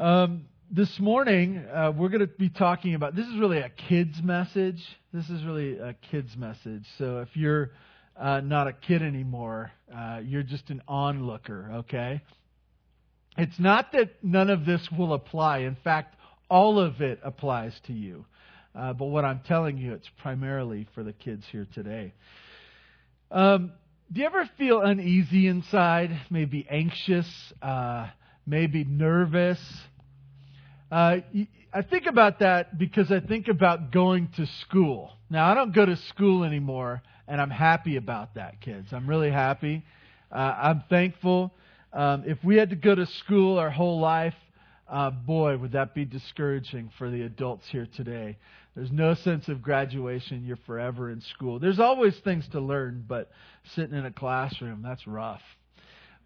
Um, this morning, uh, we're going to be talking about this is really a kid's message. This is really a kid's message. So if you're uh, not a kid anymore, uh, you're just an onlooker, okay? It's not that none of this will apply. In fact, all of it applies to you. Uh, but what I'm telling you, it's primarily for the kids here today. Um, do you ever feel uneasy inside? Maybe anxious? Uh, maybe nervous? Uh, I think about that because I think about going to school. Now, I don't go to school anymore, and I'm happy about that, kids. I'm really happy. Uh, I'm thankful. Um, if we had to go to school our whole life, uh, boy, would that be discouraging for the adults here today. There's no sense of graduation. You're forever in school. There's always things to learn, but sitting in a classroom, that's rough.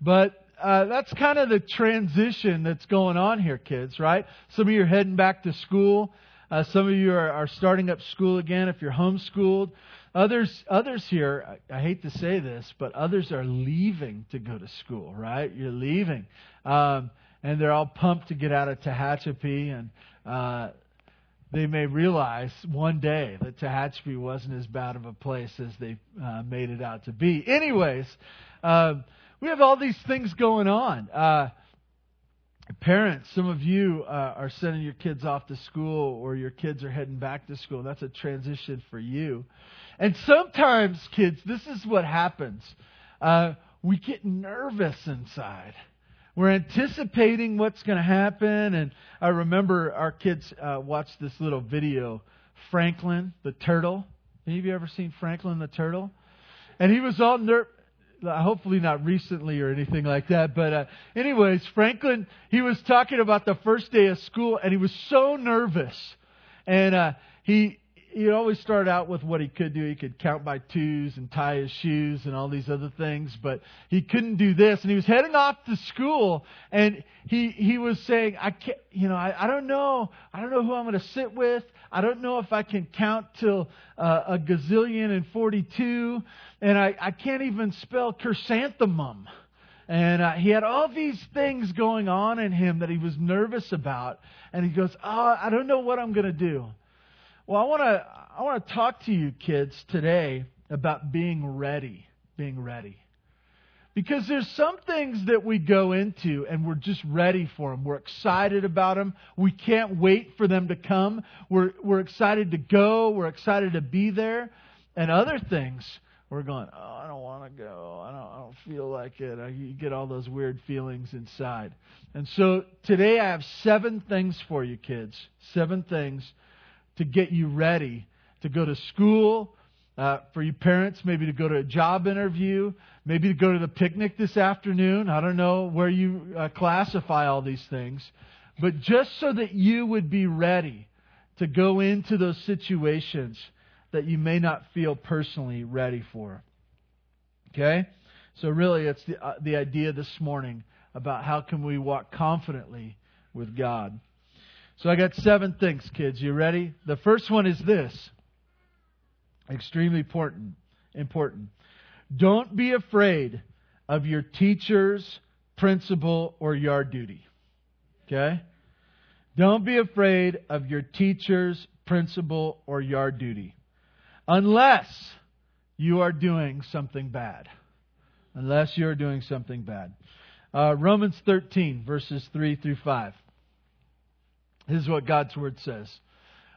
But uh, that's kind of the transition that's going on here, kids, right? Some of you are heading back to school. Uh, some of you are, are starting up school again if you're homeschooled. Others, others here, I, I, hate to say this, but others are leaving to go to school, right? You're leaving. Um, and they're all pumped to get out of Tehachapi, and uh, they may realize one day that Tehachapi wasn't as bad of a place as they uh, made it out to be. Anyways, uh, we have all these things going on. Uh, parents, some of you uh, are sending your kids off to school or your kids are heading back to school. That's a transition for you. And sometimes, kids, this is what happens. Uh, we get nervous inside. We're anticipating what's going to happen. And I remember our kids uh, watched this little video, Franklin the turtle. Have you ever seen Franklin the turtle? And he was all nervous hopefully not recently or anything like that. But, uh, anyways, Franklin, he was talking about the first day of school, and he was so nervous. And uh, he he always started out with what he could do. He could count by twos and tie his shoes and all these other things, but he couldn't do this. And he was heading off to school, and he he was saying, "I can't, you know, I, I don't know, I don't know who I'm going to sit with. I don't know if I can count till uh, a gazillion and forty-two, and I I can't even spell chrysanthemum." And uh, he had all these things going on in him that he was nervous about. And he goes, Oh, I don't know what I'm going to do. Well, I want to I want to talk to you kids today about being ready, being ready. Because there's some things that we go into and we're just ready for them. We're excited about them. We can't wait for them to come. We're, we're excited to go. We're excited to be there. And other things, we're going, oh, I don't want to go. I don't, I don't feel like it. I, you get all those weird feelings inside. And so today I have seven things for you, kids. Seven things to get you ready to go to school, uh, for you parents, maybe to go to a job interview, maybe to go to the picnic this afternoon. I don't know where you uh, classify all these things. But just so that you would be ready to go into those situations that you may not feel personally ready for. Okay? So really it's the, uh, the idea this morning about how can we walk confidently with God. So I got seven things, kids. You ready? The first one is this. Extremely important. Important. Don't be afraid of your teacher's principal or yard duty. Okay? Don't be afraid of your teacher's principal or yard duty. Unless you are doing something bad. Unless you are doing something bad. Uh, Romans 13, verses 3 through 5. This is what God's Word says.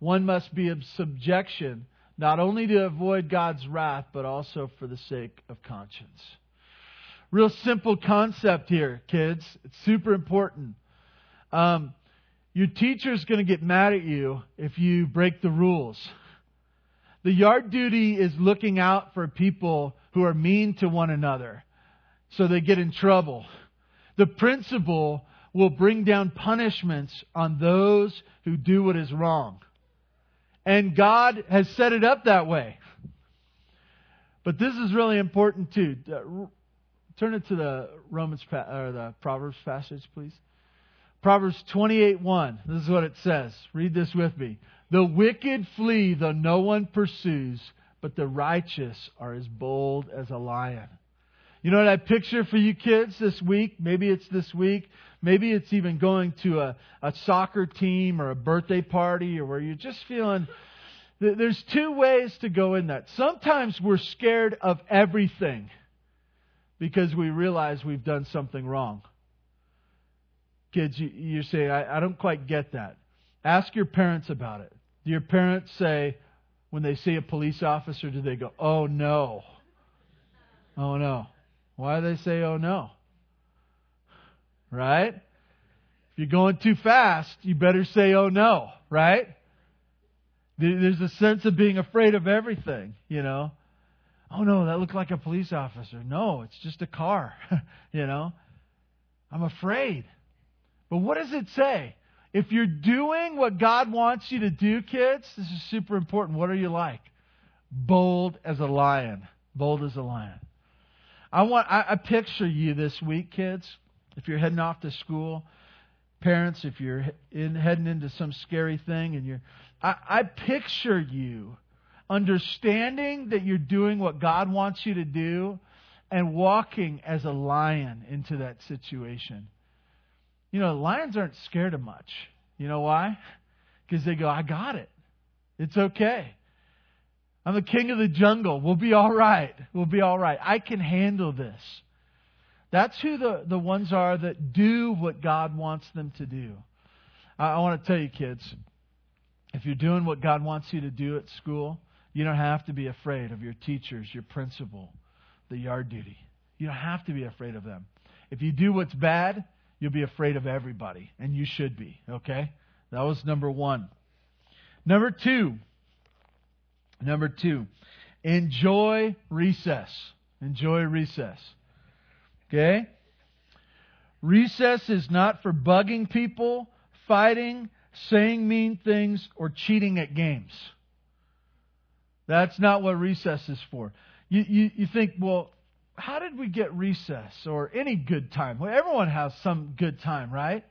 one must be in subjection, not only to avoid God's wrath, but also for the sake of conscience. Real simple concept here, kids. It's super important. Um, your teacher's going to get mad at you if you break the rules. The yard duty is looking out for people who are mean to one another so they get in trouble. The principal will bring down punishments on those who do what is wrong. And God has set it up that way. But this is really important too. Turn it to the Romans or the Proverbs passage, please. Proverbs 28:1. This is what it says. Read this with me. The wicked flee though no one pursues, but the righteous are as bold as a lion. You know what I picture for you kids this week? Maybe it's this week. Maybe it's even going to a, a soccer team or a birthday party or where you're just feeling. There's two ways to go in that. Sometimes we're scared of everything because we realize we've done something wrong. Kids, you, you say, I, I don't quite get that. Ask your parents about it. Do your parents say, when they see a police officer, do they go, oh no? Oh no. Why do they say, oh no? Right? If you're going too fast, you better say, oh no, right? There's a sense of being afraid of everything, you know. Oh no, that looked like a police officer. No, it's just a car, you know. I'm afraid. But what does it say? If you're doing what God wants you to do, kids, this is super important. What are you like? Bold as a lion. Bold as a lion. I want I, I picture you this week, kids. If you're heading off to school, parents, if you're in, heading into some scary thing, and you're, I, I picture you understanding that you're doing what God wants you to do, and walking as a lion into that situation. You know, lions aren't scared of much. You know why? Because they go, I got it. It's okay. I'm the king of the jungle. We'll be all right. We'll be all right. I can handle this. That's who the, the ones are that do what God wants them to do. I, I want to tell you, kids, if you're doing what God wants you to do at school, you don't have to be afraid of your teachers, your principal, the yard duty. You don't have to be afraid of them. If you do what's bad, you'll be afraid of everybody, and you should be, okay? That was number one. Number two, number two, enjoy recess. Enjoy recess. Okay? Recess is not for bugging people, fighting, saying mean things, or cheating at games. That's not what recess is for. You, you, you think, well, how did we get recess or any good time? Well, everyone has some good time, right?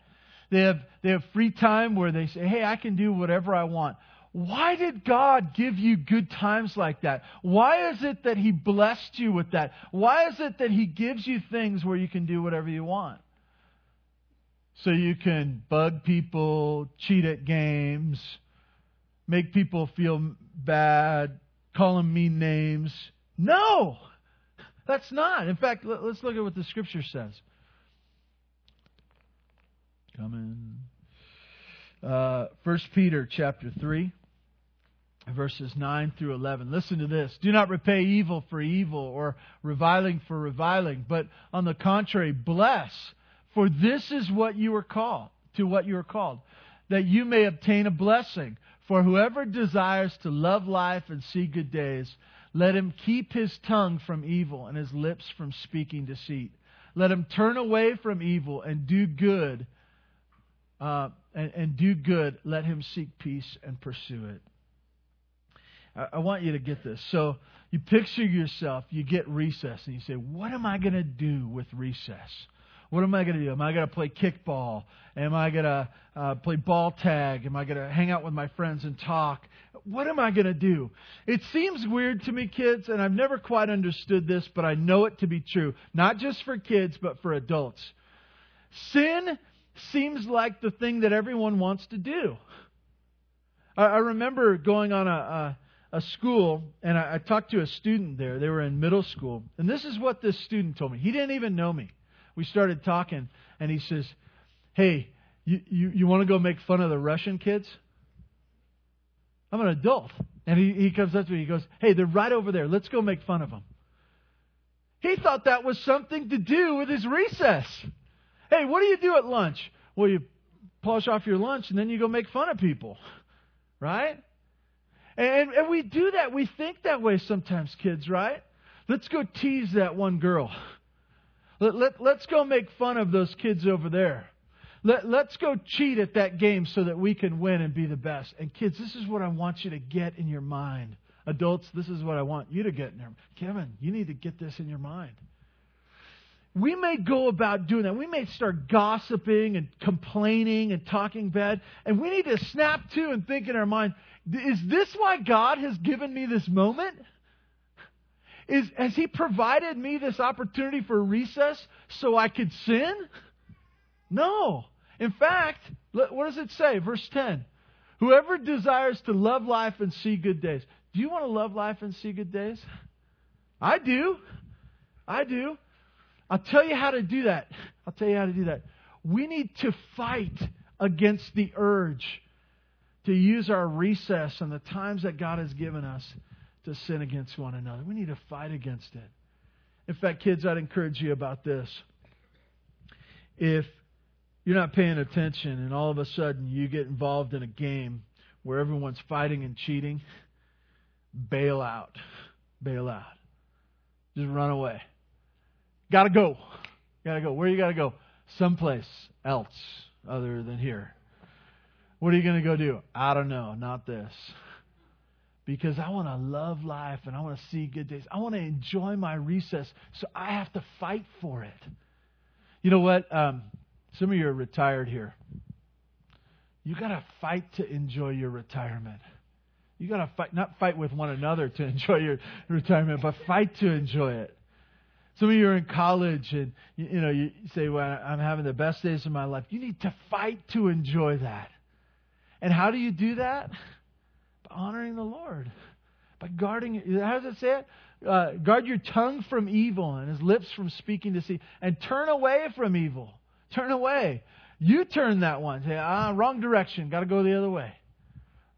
They have, they have free time where they say, hey, I can do whatever I want. Why did God give you good times like that? Why is it that He blessed you with that? Why is it that He gives you things where you can do whatever you want? So you can bug people, cheat at games, make people feel bad, call them mean names. No! That's not. In fact, let's look at what the scripture says. Come in. Uh, 1 Peter chapter 3, verses 9 through 11. Listen to this. Do not repay evil for evil or reviling for reviling, but on the contrary, bless, for this is what you are called, to what you are called, that you may obtain a blessing. For whoever desires to love life and see good days, let him keep his tongue from evil and his lips from speaking deceit. Let him turn away from evil and do good. Uh, and, and, do good. Let him seek peace and pursue it. I, want you to get this. So you picture yourself, you get recess, and you say, What am I going to do with recess? What am I going to do? Am I going to play kickball? Am I going to uh, play ball tag? Am I going to hang out with my friends and talk? What am I going to do? It seems weird to me, kids, and I've never quite understood this, but I know it to be true. Not just for kids, but for adults. Sin seems like the thing that everyone wants to do. I, I remember going on a, a, a school, and I, I talked to a student there. They were in middle school, and this is what this student told me. He didn't even know me we started talking, and he says, Hey, you, you, you want to go make fun of the Russian kids? I'm an adult. And he, he comes up to me, he goes, Hey, they're right over there. Let's go make fun of them. He thought that was something to do with his recess. Hey, what do you do at lunch? Well, you polish off your lunch and then you go make fun of people. Right? And, and we do that. We think that way sometimes, kids, right? Let's go tease that one girl. Let, let, let's go make fun of those kids over there. Let, let's go cheat at that game so that we can win and be the best. And kids, this is what I want you to get in your mind. Adults, this is what I want you to get in there. Kevin, you need to get this in your mind. We may go about doing that. We may start gossiping and complaining and talking bad. And we need to snap to and think in our mind, is this why God has given me this moment? Is, has He provided me this opportunity for recess so I could sin? No. In fact, what does it say? Verse 10. Whoever desires to love life and see good days. Do you want to love life and see good days? I do. I do. I'll tell you how to do that. I'll tell you how to do that. We need to fight against the urge to use our recess and the times that God has given us to sin against one another. We need to fight against it. In fact, kids, I'd encourage you about this. If you're not paying attention and all of a sudden you get involved in a game where everyone's fighting and cheating, bail out. Bail out. Just run away. Gotta go. Gotta go. Where you gotta go? Someplace else other than here. What are you gonna go do? I don't know. Not this. Because I want to love life and I want to see good days. I want to enjoy my recess, so I have to fight for it. You know what? Um, some of you are retired here. You got to fight to enjoy your retirement. You got to fight, not fight with one another to enjoy your retirement, but fight to enjoy it. Some of you are in college and you, you know you say, "Well, I'm having the best days of my life." You need to fight to enjoy that. And how do you do that? By honoring the Lord, by guarding. How does it say it? Uh, guard your tongue from evil and his lips from speaking deceit, and turn away from evil. Turn away. You turn that one. Say, ah, wrong direction. Got to go the other way.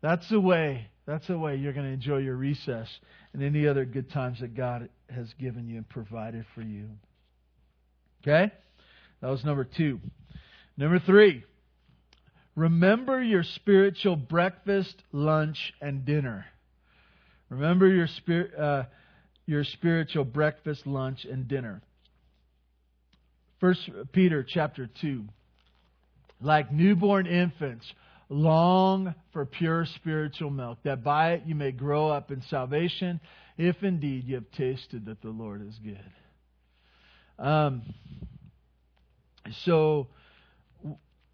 That's the way. That's the way you're going to enjoy your recess and any other good times that God has given you and provided for you. Okay? That was number two. Number three, remember your spiritual breakfast, lunch, and dinner. Remember your, spirit, uh, your spiritual breakfast, lunch, and dinner. First Peter chapter 2. Like newborn infants, long for pure spiritual milk, that by it you may grow up in salvation, if indeed you have tasted that the Lord is good. Um, so,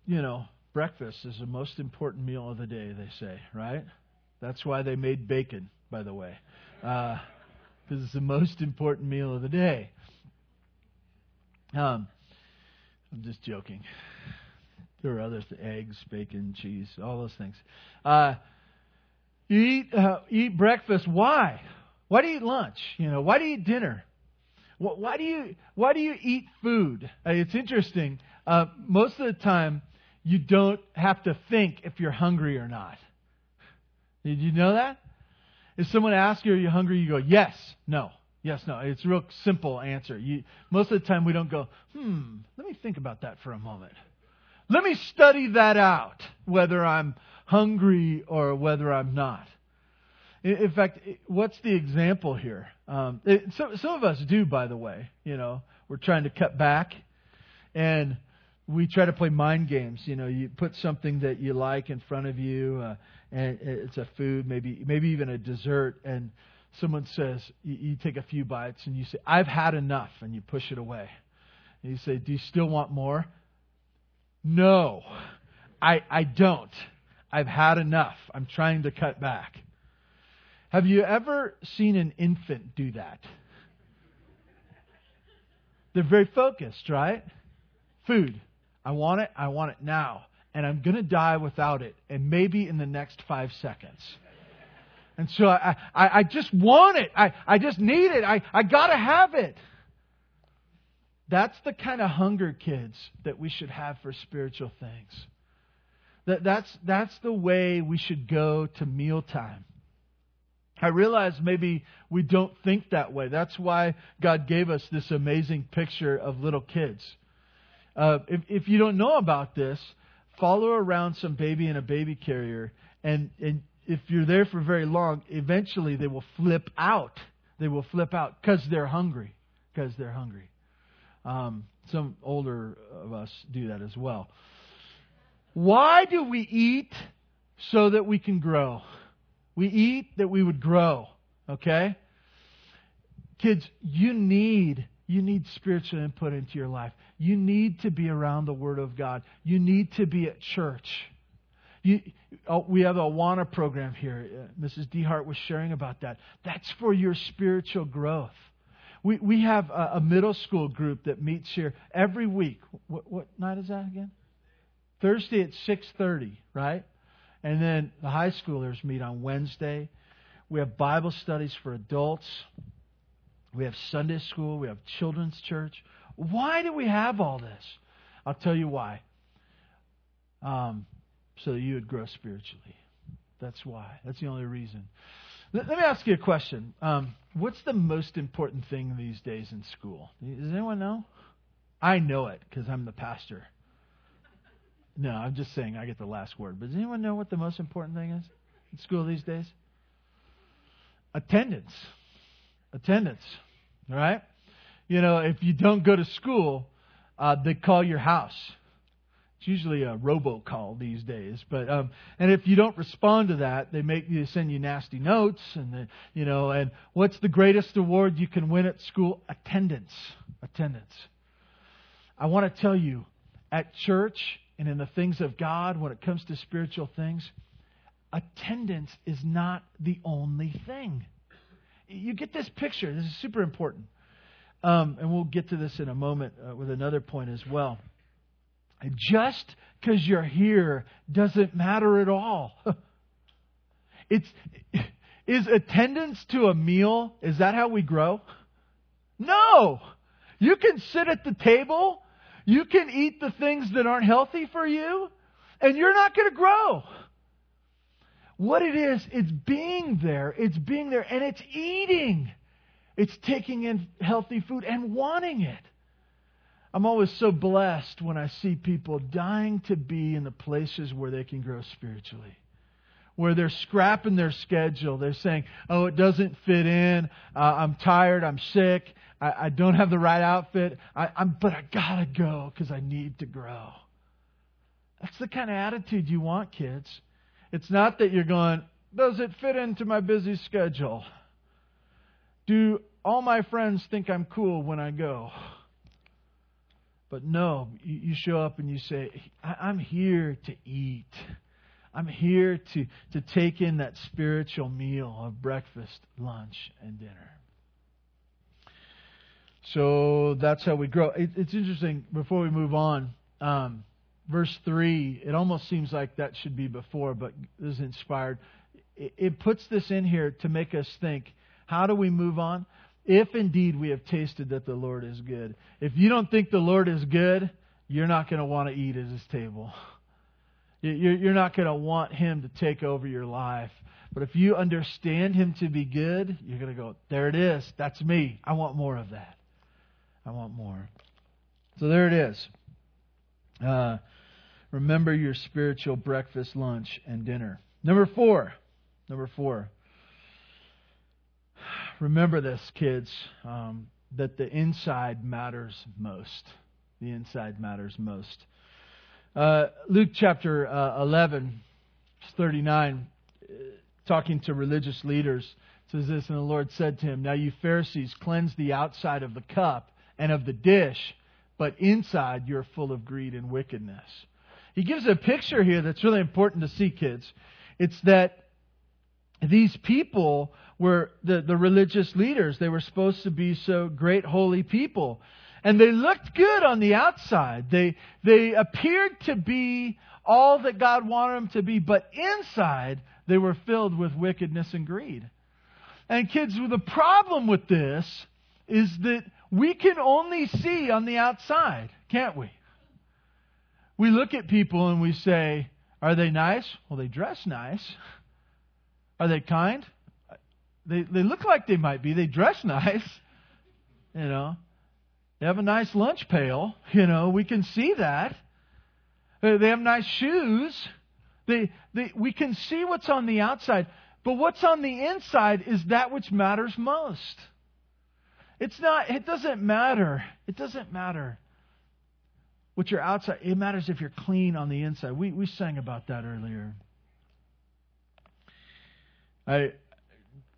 you know, breakfast is the most important meal of the day, they say, right? That's why they made bacon, by the way, because uh, it's the most important meal of the day. Um, I'm just joking. There are other th- eggs, bacon, cheese, all those things. Uh, eat uh, eat breakfast. Why? Why do you eat lunch? You know, why do you eat dinner? Why do you why do you eat food? Uh, it's interesting. Uh, most of the time, you don't have to think if you're hungry or not. Did you know that? If someone asks you, "Are you hungry?" you go, "Yes," "No." Yes, no. It's a real simple answer. You, most of the time we don't go, hmm, let me think about that for a moment. Let me study that out, whether I'm hungry or whether I'm not. In fact, what's the example here? Um, it, some, some of us do, by the way. You know, we're trying to cut back, and we try to play mind games. You know, you put something that you like in front of you, uh, and it's a food, maybe maybe even a dessert, and someone says, you, you take a few bites and you say, I've had enough, and you push it away. And you say, Do you still want more? No, I, I don't. I've had enough. I'm trying to cut back. Have you ever seen an infant do that? They're very focused, right? Food. I want it. I want it now. And I'm going to die without it. And maybe in the next five seconds. And so I, I, I just want it. I, I just need it. I, I got to have it. That's the kind of hunger, kids, that we should have for spiritual things. That, that's, that's the way we should go to mealtime. I realize maybe we don't think that way. That's why God gave us this amazing picture of little kids. Uh, if, if you don't know about this, follow around some baby in a baby carrier, and, and if you're there for very long, eventually they will flip out. They will flip out because they're hungry. Because they're hungry. Um, some older of us do that as well. Why do we eat? So that we can grow. We eat that we would grow. Okay? Kids, you need you need spiritual input into your life. You need to be around the Word of God. You need to be at church. You, oh, we have a Awana program here. Uh, Mrs. Dehart was sharing about that. That's for your spiritual growth. We, we have a, a middle school group that meets here every week. What, what night is that again? Thursday at 6.30, right? And then the high schoolers meet on Wednesday. We have Bible studies for adults. We have Sunday school. We have children's church. Why do we have all this? I'll tell you why. Um, so you would grow spiritually. That's why. That's the only reason. Let, let me ask you a question. Um, what's the most important thing these days in school? Does anyone know? I know it because I'm the pastor. No, I'm just saying I get the last word. But does anyone know what the most important thing is in school these days? Attendance. Attendance. Right? You know, if you don't go to school, uh, they call your house. It's usually a robocall these days, but um, and if you don't respond to that, they make you send you nasty notes, and the, you know, and what's the greatest award you can win at school? Attendance, attendance. I want to tell you, at church and in the things of God, when it comes to spiritual things, attendance is not the only thing. You get this picture. This is super important. Um, and we'll get to this in a moment uh, with another point as well. Just because you're here doesn't matter at all. it's is attendance to a meal is that how we grow? No. You can sit at the table, you can eat the things that aren't healthy for you, and you're not going to grow. What it is, it's being there. It's being there and it's eating. It's taking in healthy food and wanting it. I'm always so blessed when I see people dying to be in the places where they can grow spiritually. Where they're scrapping their schedule. They're saying, oh, it doesn't fit in. Uh, I'm tired. I'm sick. I, I don't have the right outfit. I, I'm, but I gotta go because I need to grow. That's the kind of attitude you want, kids. It's not that you're going, does it fit into my busy schedule? Do all my friends think I'm cool when I go? But no, you show up and you say, I'm here to eat. I'm here to, to take in that spiritual meal of breakfast, lunch, and dinner. So that's how we grow. It, it's interesting, before we move on, um, verse 3, it almost seems like that should be before, but this is inspired. It, puts this in here to make us think how do we move on? If indeed we have tasted that the Lord is good. If you don't think the Lord is good, you're not going to want to eat at his table. You're not going to want him to take over your life. But if you understand him to be good, you're going to go, there it is. That's me. I want more of that. I want more. So there it is. Uh, remember your spiritual breakfast, lunch, and dinner. Number four. Number four. Remember this, kids, um, that the inside matters most. The inside matters most. Uh, Luke chapter uh, 11, 39, uh, talking to religious leaders, says this, And the Lord said to him, Now you Pharisees cleanse the outside of the cup and of the dish, but inside you're full of greed and wickedness. He gives a picture here that's really important to see, kids. It's that these people were the, the religious leaders. They were supposed to be so great holy people. And they looked good on the outside. They, they appeared to be all that God wanted them to be, but inside they were filled with wickedness and greed. And kids, the problem with this is that we can only see on the outside, can't we? We look at people and we say, Are they nice? Well, they dress nice. Are they kind? They, they look like they might be. They dress nice. You know, they have a nice lunch pail. You know, we can see that. Uh, they have nice shoes. They, they, we can see what's on the outside. But what's on the inside is that which matters most. It's not, it doesn't matter. It doesn't matter what your outside, it matters if you're clean on the inside. We, we sang about that earlier. I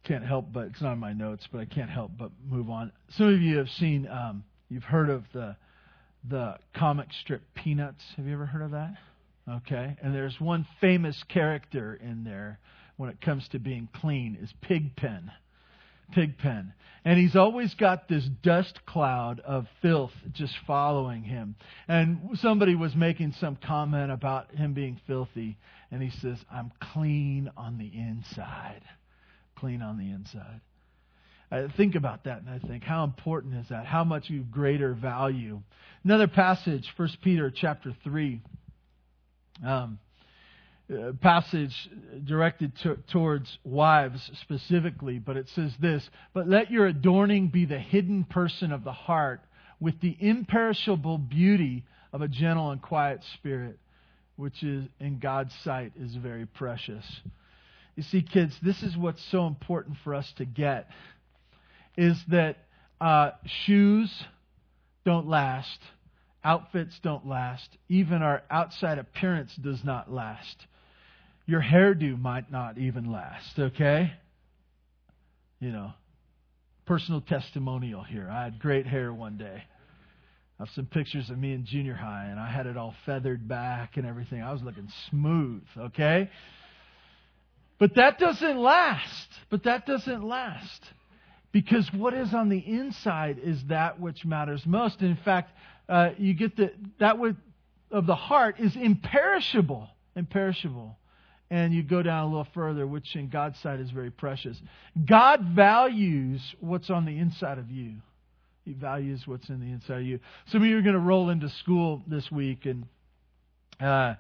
can't help but, it's not in my notes, but I can't help but move on. Some of you have seen, um, you've heard of the, the comic strip Peanuts. Have you ever heard of that? Okay. And there's one famous character in there when it comes to being clean is Pigpen. Pigpen. And he's always got this dust cloud of filth just following him. And somebody was making some comment about him being filthy. And he says, I'm clean on the inside. Clean on the inside. I think about that and I think, how important is that? How much you greater value? Another passage, 1 Peter chapter 3. Um, passage directed to, towards wives specifically, but it says this But let your adorning be the hidden person of the heart with the imperishable beauty of a gentle and quiet spirit, which is in God's sight is very precious. You see, kids, this is what's so important for us to get is that uh, shoes don't last, outfits don't last, even our outside appearance does not last your hairdo might not even last, okay? You know, personal testimonial here. I had great hair one day. I have some pictures of me in junior high, and I had it all feathered back and everything. I was looking smooth, okay? But that doesn't last. But that doesn't last. Because what is on the inside is that which matters most. And in fact, uh, you get the, that which of the heart is imperishable. Imperishable and you go down a little further, which in God's sight is very precious. God values what's on the inside of you. He values what's in the inside of you. Some of you are going to roll into school this week, and uh,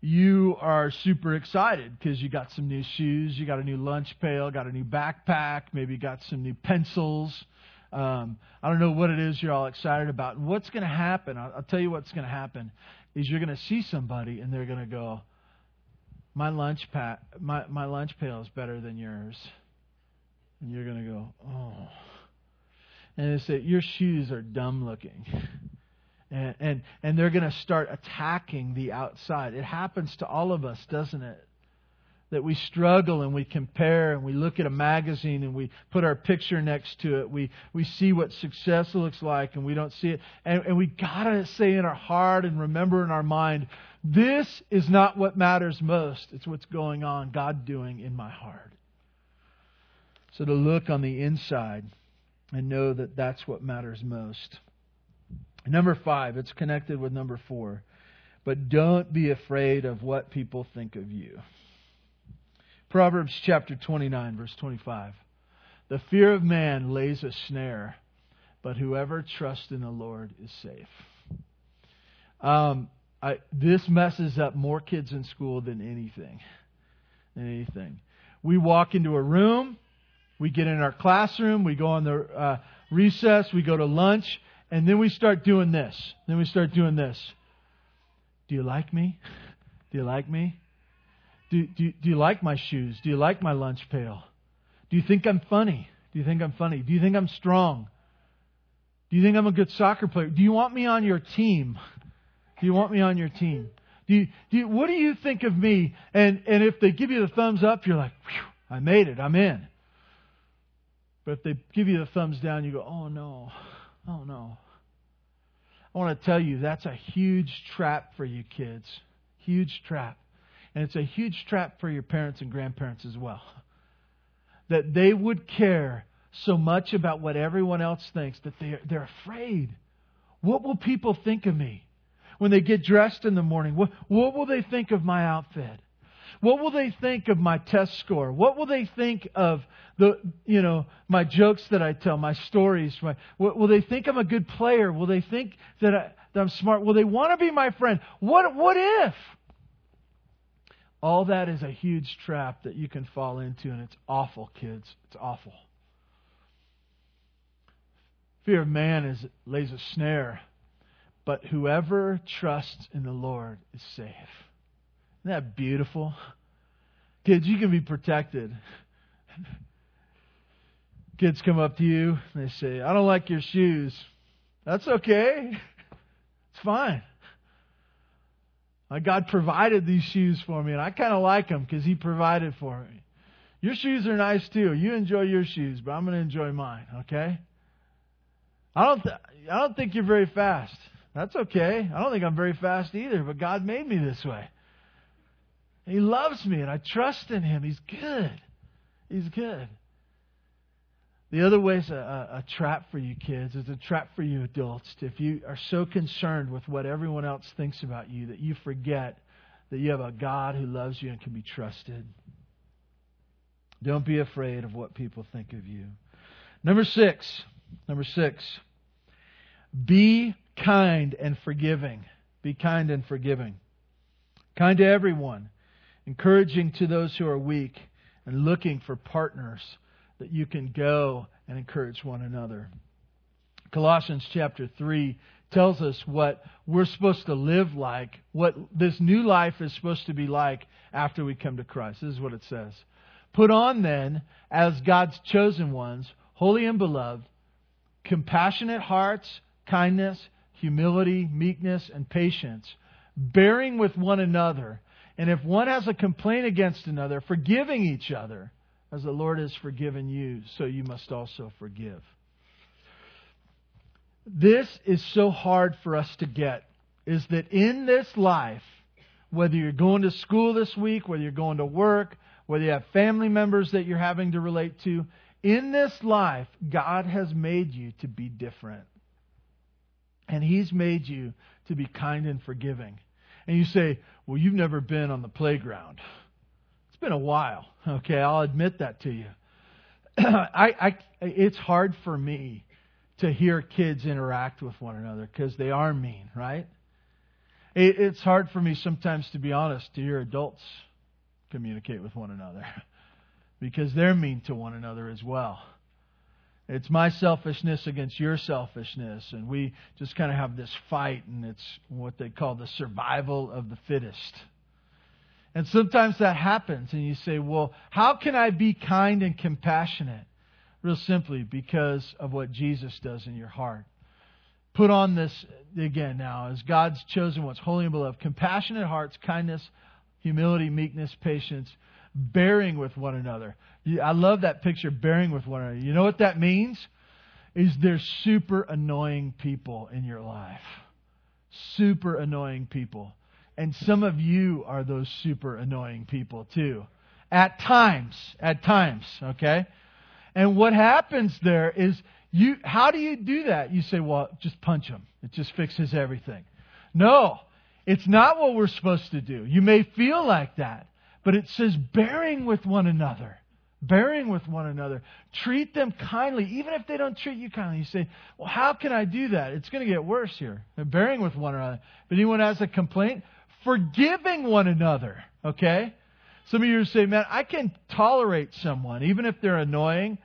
you are super excited because you got some new shoes, you got a new lunch pail, got a new backpack, maybe got some new pencils. Um, I don't know what it is you're all excited about. What's going to happen? I'll, I'll tell you what's going to happen is you're going to see somebody and they're going to go, my lunch pack, my, my lunch pail is better than yours. And you're going to go, oh. And they say, your shoes are dumb looking. And, and, and they're going to start attacking the outside. It happens to all of us, doesn't it? That we struggle and we compare and we look at a magazine and we put our picture next to it. We, we see what success looks like and we don't see it. And, and we got to say in our heart and remember in our mind, this is not what matters most. It's what's going on, God doing in my heart. So to look on the inside and know that that's what matters most. Number five, it's connected with number four. But don't be afraid of what people think of you. Proverbs chapter 29, verse 25. The fear of man lays a snare, but whoever trusts in the Lord is safe. Um, I, this messes up more kids in school than anything. Than anything. We walk into a room, we get in our classroom, we go on the uh, recess, we go to lunch, and then we start doing this. Then we start doing this. Do you like me? Do you like me? Do, do, do you like my shoes? Do you like my lunch pail? Do you think I'm funny? Do you think I'm funny? Do you think I'm strong? Do you think I'm a good soccer player? Do you want me on your team? Do you want me on your team? Do you, do you, what do you think of me? And, and if they give you the thumbs up, you're like, I made it, I'm in. But if they give you the thumbs down, you go, oh no, oh no. I want to tell you that's a huge trap for you kids. Huge trap. And it's a huge trap for your parents and grandparents as well. That they would care so much about what everyone else thinks that they're, they're afraid. What will people think of me? When they get dressed in the morning? What, what will they think of my outfit? What will they think of my test score? What will they think of the, you know, my jokes that I tell, my stories? My, will they think I'm a good player? Will they think that, I, that I'm smart? Will they want to be my friend? What, what if? All that is a huge trap that you can fall into, and it's awful, kids. It's awful. Fear of man is lays a snare but whoever trusts in the Lord is safe. Isn't that beautiful? Kids, you can be protected. Kids come up to you and they say, I don't like your shoes. That's okay. It's fine. My God provided these shoes for me, and I kind of like them because He provided for me. Your shoes are nice too. You enjoy your shoes, but I'm going to enjoy mine, okay? I don't, th- I don't think you're very fast. That's okay. I don't think I'm very fast either, but God made me this way. He loves me, and I trust in Him. He's good. He's good. The other way is a, a, trap for you kids. It's a trap for you adults. If you are so concerned with what everyone else thinks about you that you forget that you have a God who loves you and can be trusted. Don't be afraid of what people think of you. Number six. Number six. Be kind and forgiving. Be kind and forgiving. Kind to everyone. Encouraging to those who are weak and looking for partners that you can go and encourage one another. Colossians chapter 3 tells us what we're supposed to live like, what this new life is supposed to be like after we come to Christ. This is what it says. Put on then, as God's chosen ones, holy and beloved, compassionate hearts, kindness, humility, meekness, and patience, bearing with one another. And if one has a complaint against another, forgiving each other as the Lord has forgiven you, so you must also forgive. This is so hard for us to get is that in this life, whether you're going to school this week, whether you're going to work, whether you have family members that you're having to relate to, in this life, God has made you to be different. And He's made you to be kind and forgiving. And you say, Well, you've never been on the playground It's been a while. Okay, I'll admit that to you. I, I, it's hard for me to hear kids interact with one another because they are mean, right? It, it's hard for me sometimes, to be honest, to hear adults communicate with one another because they're mean to one another as well. It's my selfishness against your selfishness, and we just kind of have this fight, and it's what they call the survival of the fittest. And sometimes that happens, and you say, Well, how can I be kind and compassionate? Real simply, because of what Jesus does in your heart. Put on this again now as God's chosen ones, holy and beloved, compassionate hearts, kindness, humility, meekness, patience, bearing with one another. I love that picture, bearing with one another. You know what that means? Is there's super annoying people in your life. Super annoying people. And some of you are those super annoying people too. At times, at times, okay? And what happens there is you how do you do that? You say, "Well, just punch them. It just fixes everything." No. It's not what we're supposed to do. You may feel like that, but it says bearing with one another. Bearing with one another. Treat them kindly, even if they don't treat you kindly. You say, Well, how can I do that? It's going to get worse here. Bearing with one another. If anyone has a complaint, forgiving one another. Okay? Some of you say, man, I can tolerate someone, even if they're annoying,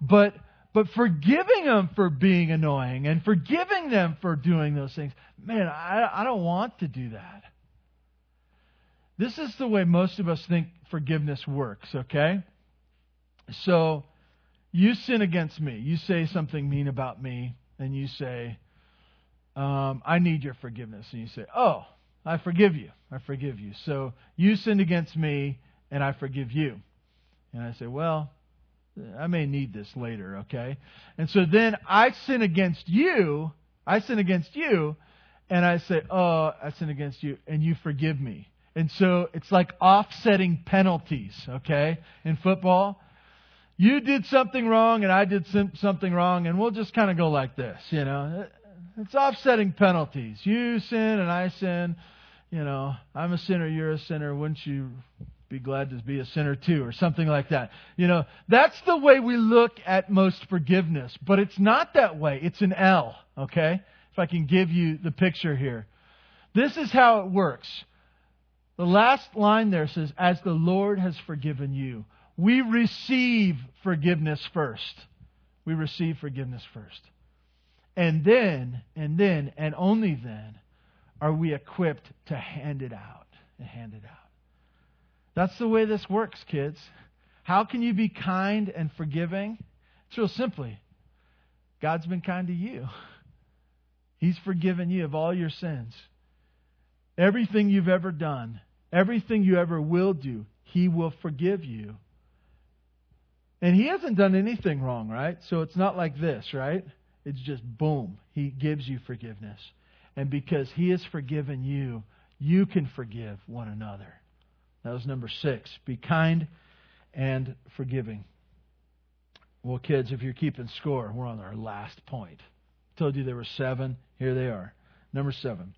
but but forgiving them for being annoying and forgiving them for doing those things, man, I, I don't want to do that. This is the way most of us think forgiveness works, okay? So, you sin against me. You say something mean about me, and you say, um, I need your forgiveness. And you say, Oh, I forgive you. I forgive you. So you sinned against me, and I forgive you. And I say, well, I may need this later, okay? And so then I sin against you. I sin against you, and I say, oh, I sin against you, and you forgive me. And so it's like offsetting penalties, okay, in football. You did something wrong, and I did something wrong, and we'll just kind of go like this, you know. It's offsetting penalties. You sin and I sin. You know, I'm a sinner, you're a sinner. Wouldn't you be glad to be a sinner too, or something like that? You know, that's the way we look at most forgiveness. But it's not that way. It's an L, okay? If I can give you the picture here. This is how it works. The last line there says, As the Lord has forgiven you. We receive forgiveness first. We receive forgiveness first. And then, and then, and only then are we equipped to hand it out and hand it out. That's the way this works, kids. How can you be kind and forgiving? It's real simply. God's been kind to you. He's forgiven you of all your sins. Everything you've ever done, everything you ever will do, He will forgive you. And He hasn't done anything wrong, right? So it's not like this, right? It's just boom. He gives you forgiveness. And because He has forgiven you, you can forgive one another. That was number six. Be kind and forgiving. Well, kids, if you're keeping score, we're on our last point. told you there were seven. Here they are. Number seven.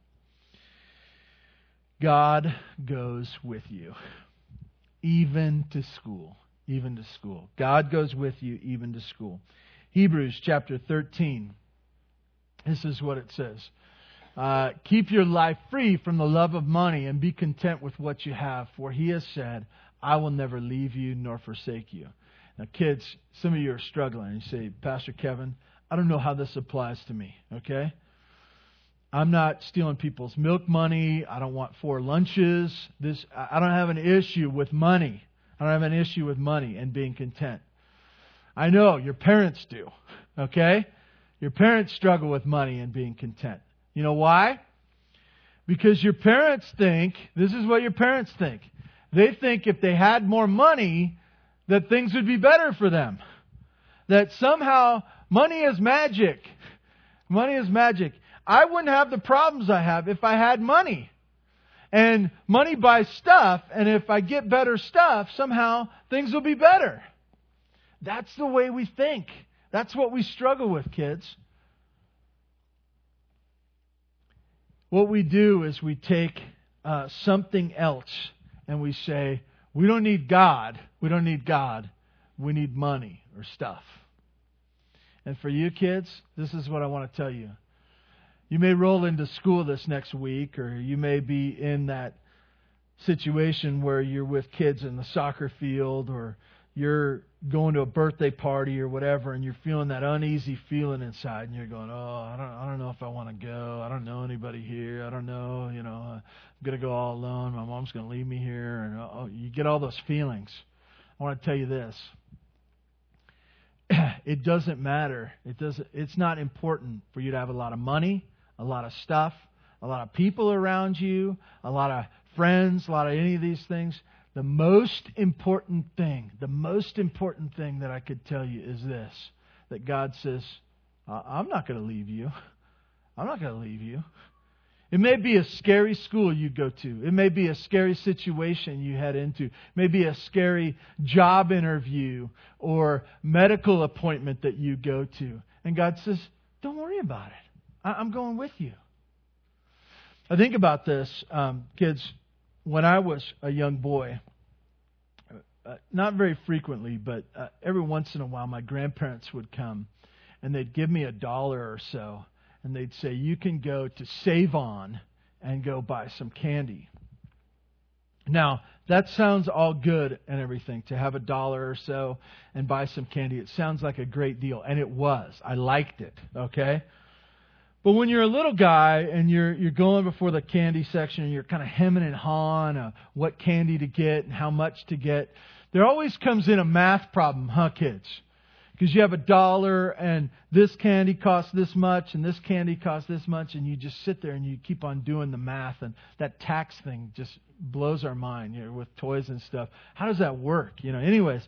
God goes with you, even to school. Even to school. God goes with you, even to school. Hebrews chapter 13. This is what it says. Uh, keep your life free from the love of money and be content with what you have, for he has said, I will never leave you nor forsake you. Now, kids, some of you are struggling. You say, Pastor Kevin, I don't know how this applies to me, okay? I'm not stealing people's milk money. I don't want four lunches. This I don't have an issue with money. I don't have an issue with money and being content. I know your parents do. Okay? Your parents struggle with money and being content. You know why? Because your parents think, this is what your parents think. They think if they had more money, that things would be better for them. That somehow money is magic. Money is magic. I wouldn't have the problems I have if I had money. And money buys stuff, and if I get better stuff, somehow things will be better. That's the way we think. That's what we struggle with, kids. What we do is we take uh, something else and we say, we don't need God. We don't need God. We need money or stuff. And for you kids, this is what I want to tell you. You may roll into school this next week, or you may be in that situation where you're with kids in the soccer field, or you're going to a birthday party or whatever, and you're feeling that uneasy feeling inside, and you're going, "Oh, I don't, I don't know if I want to go. I don't know anybody here. I don't know, you know, I'm gonna go all alone. My mom's gonna leave me here." And uh, oh, you get all those feelings. I want to tell you this: it doesn't matter. It doesn't. It's not important for you to have a lot of money, a lot of stuff, a lot of people around you, a lot of friends, a lot of any of these things. The most important thing, the most important thing that I could tell you is this that God says, I'm not going to leave you. I'm not going to leave you. It may be a scary school you go to. It may be a scary situation you head into. It may be a scary job interview or medical appointment that you go to. And God says, Don't worry about it. I'm going with you. I think about this, um, kids when I was a young boy, uh, not very frequently, but uh, every once in a while, my grandparents would come and they'd give me a dollar or so, and they'd say, You can go to Save On and go buy some candy. Now, that sounds all good and everything to have a dollar or so and buy some candy. It sounds like a great deal, and it was. I liked it, okay? But when you're a little guy and you're you're going before the candy section and you're kind of hemming and hawing uh, what candy to get and how much to get, there always comes in a math problem, huh, kids? Because you have a dollar and this candy costs this much and this candy costs this much, and you just sit there and you keep on doing the math, and that tax thing just blows our mind, you know, with toys and stuff. How does that work? You know. Anyways,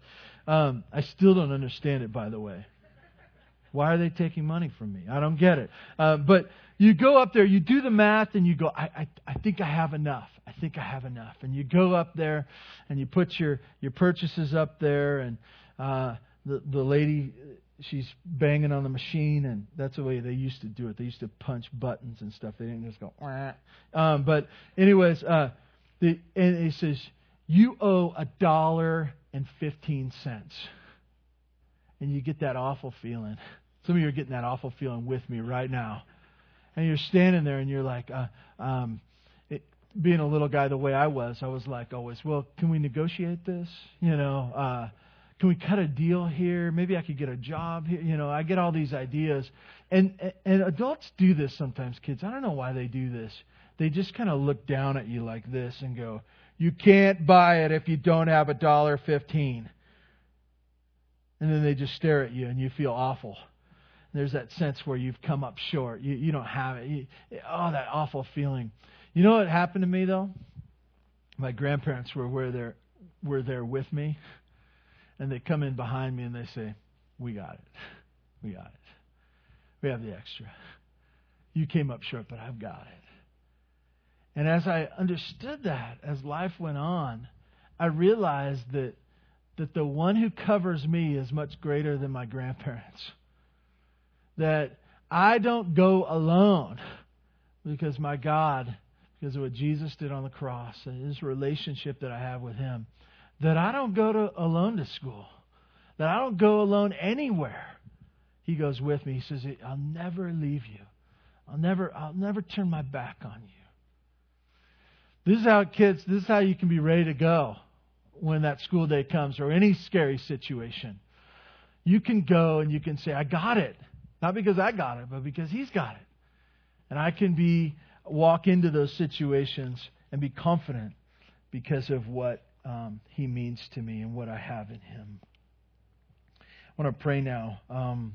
um, I still don't understand it, by the way. Why are they taking money from me? I don't get it. Uh, but you go up there, you do the math, and you go, I, I, I think I have enough. I think I have enough. And you go up there and you put your, your purchases up there, and uh, the, the lady, she's banging on the machine, and that's the way they used to do it. They used to punch buttons and stuff. They didn't just go, um, but, anyways, uh, the, and he says, You owe a dollar and 15 cents. And you get that awful feeling some of you are getting that awful feeling with me right now. And you're standing there and you're like, uh, um, it, being a little guy the way I was, I was like always, well, can we negotiate this? You know, uh, can we cut a deal here? Maybe I could get a job here. You know, I get all these ideas. And, and adults do this sometimes, kids. I don't know why they do this. They just kind of look down at you like this and go, you can't buy it if you don't have a dollar fifteen. And then they just stare at you and you feel awful there's that sense where you've come up short. You, you don't have it. You, oh, that awful feeling. You know what happened to me though? My grandparents were where they're were there with me, and they come in behind me and they say, "We got it, we got it, we have the extra. You came up short, but I've got it." And as I understood that, as life went on, I realized that that the one who covers me is much greater than my grandparents. That I don't go alone because my God, because of what Jesus did on the cross and his relationship that I have with him, that I don't go to, alone to school, that I don't go alone anywhere. He goes with me. He says, I'll never leave you. I'll never, I'll never turn my back on you. This is how kids, this is how you can be ready to go when that school day comes or any scary situation. You can go and you can say, I got it. Not because I got it, but because he's got it. And I can be walk into those situations and be confident because of what um, he means to me and what I have in him. I want to pray now um,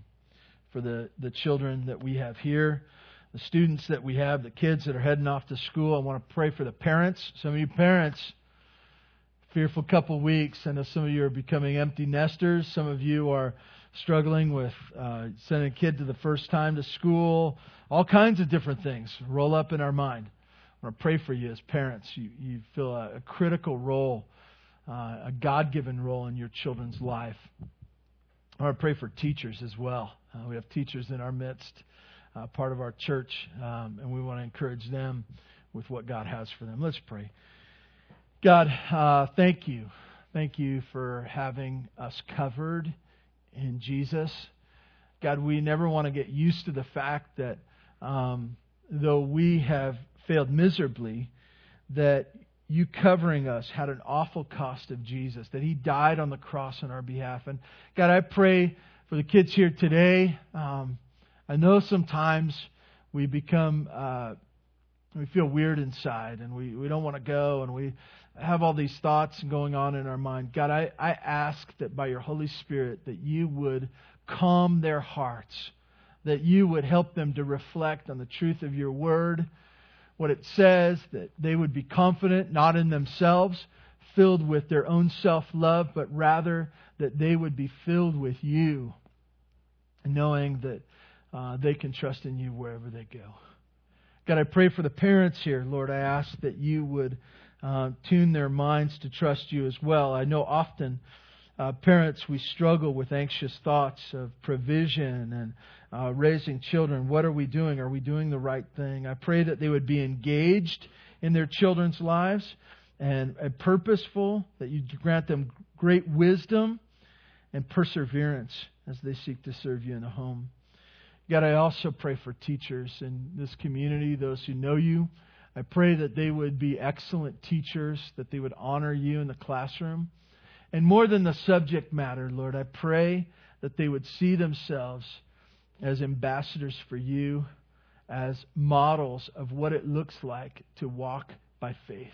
for the, the children that we have here, the students that we have, the kids that are heading off to school. I want to pray for the parents. Some of you parents, fearful couple weeks. I know some of you are becoming empty nesters. Some of you are struggling with uh, sending a kid to the first time to school. All kinds of different things roll up in our mind. I want to pray for you as parents. You, you feel a, a critical role, uh, a God given role in your children's life. I want to pray for teachers as well. Uh, we have teachers in our midst, uh, part of our church, um, and we want to encourage them with what God has for them. Let's pray. God, uh, thank you. Thank you for having us covered in Jesus. God, we never want to get used to the fact that um, though we have failed miserably, that you covering us had an awful cost of Jesus, that He died on the cross on our behalf. And God, I pray for the kids here today. Um, I know sometimes we become, uh, we feel weird inside and we, we don't want to go and we have all these thoughts going on in our mind. God, I, I ask that by your Holy Spirit that you would calm their hearts, that you would help them to reflect on the truth of your word, what it says, that they would be confident, not in themselves, filled with their own self love, but rather that they would be filled with you, knowing that uh, they can trust in you wherever they go. God, I pray for the parents here, Lord. I ask that you would uh, tune their minds to trust you as well. I know often uh, parents, we struggle with anxious thoughts of provision and uh, raising children. What are we doing? Are we doing the right thing? I pray that they would be engaged in their children's lives and, and purposeful, that you grant them great wisdom and perseverance as they seek to serve you in the home. God, I also pray for teachers in this community, those who know you I pray that they would be excellent teachers, that they would honor you in the classroom. And more than the subject matter, Lord, I pray that they would see themselves as ambassadors for you, as models of what it looks like to walk by faith.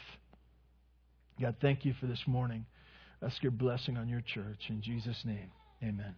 God, thank you for this morning. Ask your blessing on your church. In Jesus' name, amen.